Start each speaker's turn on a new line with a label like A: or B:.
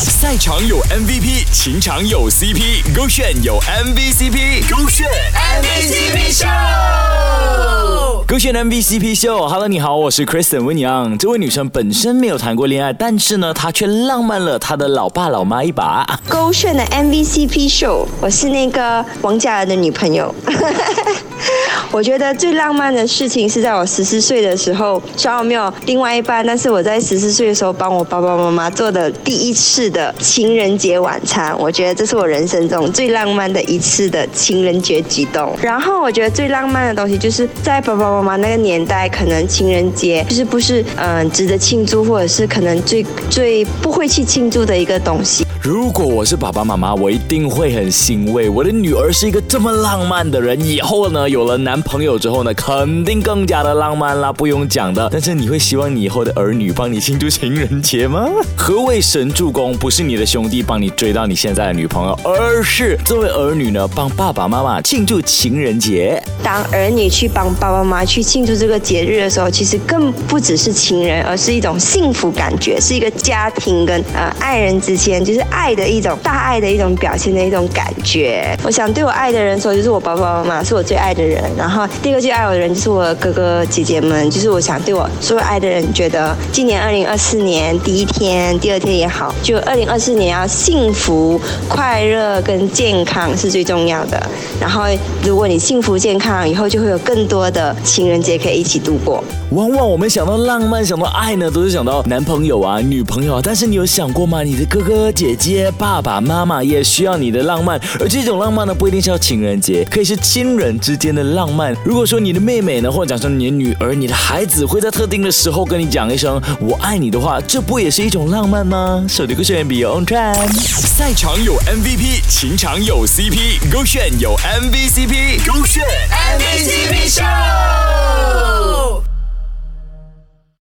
A: 赛场有 MVP，情场有 CP，勾选有 MVCp，勾选 MVCp 秀。勾选 MVCp 秀，Hello，你好，我是 Kristen 温阳。这位女生本身没有谈过恋爱，但是呢，她却浪漫了她的老爸老妈一把。
B: 勾选的 MVCp 秀，我是那个王嘉尔的女朋友。我觉得最浪漫的事情是在我十四岁的时候，虽然我没有另外一半，但是我在十四岁的时候帮我爸爸妈妈做的第一次的情人节晚餐。我觉得这是我人生中最浪漫的一次的情人节举动。然后我觉得最浪漫的东西就是在爸爸妈妈那个年代，可能情人节就是不是嗯值得庆祝，或者是可能最最不会去庆祝的一个东西。
A: 如果我是爸爸妈妈，我一定会很欣慰，我的女儿是一个这么浪漫的人。以后呢，有了男朋友之后呢，肯定更加的浪漫啦，不用讲的。但是你会希望你以后的儿女帮你庆祝情人节吗？何谓神助攻？不是你的兄弟帮你追到你现在的女朋友，而是作为儿女呢，帮爸爸妈妈庆祝情人节。
B: 当儿女去帮爸爸妈妈去庆祝这个节日的时候，其实更不只是情人，而是一种幸福感觉，是一个家庭跟呃爱人之间就是。爱的一种大爱的一种表现的一种感觉。我想对我爱的人说，就是我爸爸妈妈是我最爱的人。然后第二个最爱我的人就是我哥哥姐姐们，就是我想对我所有爱的人，觉得今年二零二四年第一天、第二天也好，就二零二四年要幸福、快乐跟健康是最重要的。然后如果你幸福健康，以后就会有更多的情人节可以一起度过。
A: 往往我们想到浪漫、想到爱呢，都是想到男朋友啊、女朋友啊。但是你有想过吗？你的哥哥姐姐、爸爸妈妈也需要你的浪漫。而这种浪漫呢，不一定是要情人节，可以是亲人之间的浪漫。如果说你的妹妹呢，或者讲说你的女儿、你的孩子会在特定的时候跟你讲一声“我爱你”的话，这不也是一种浪漫吗？手机歌选 B on track，赛场有 MVP，情场有 CP，勾选有 MVCp，勾选 MTV Show!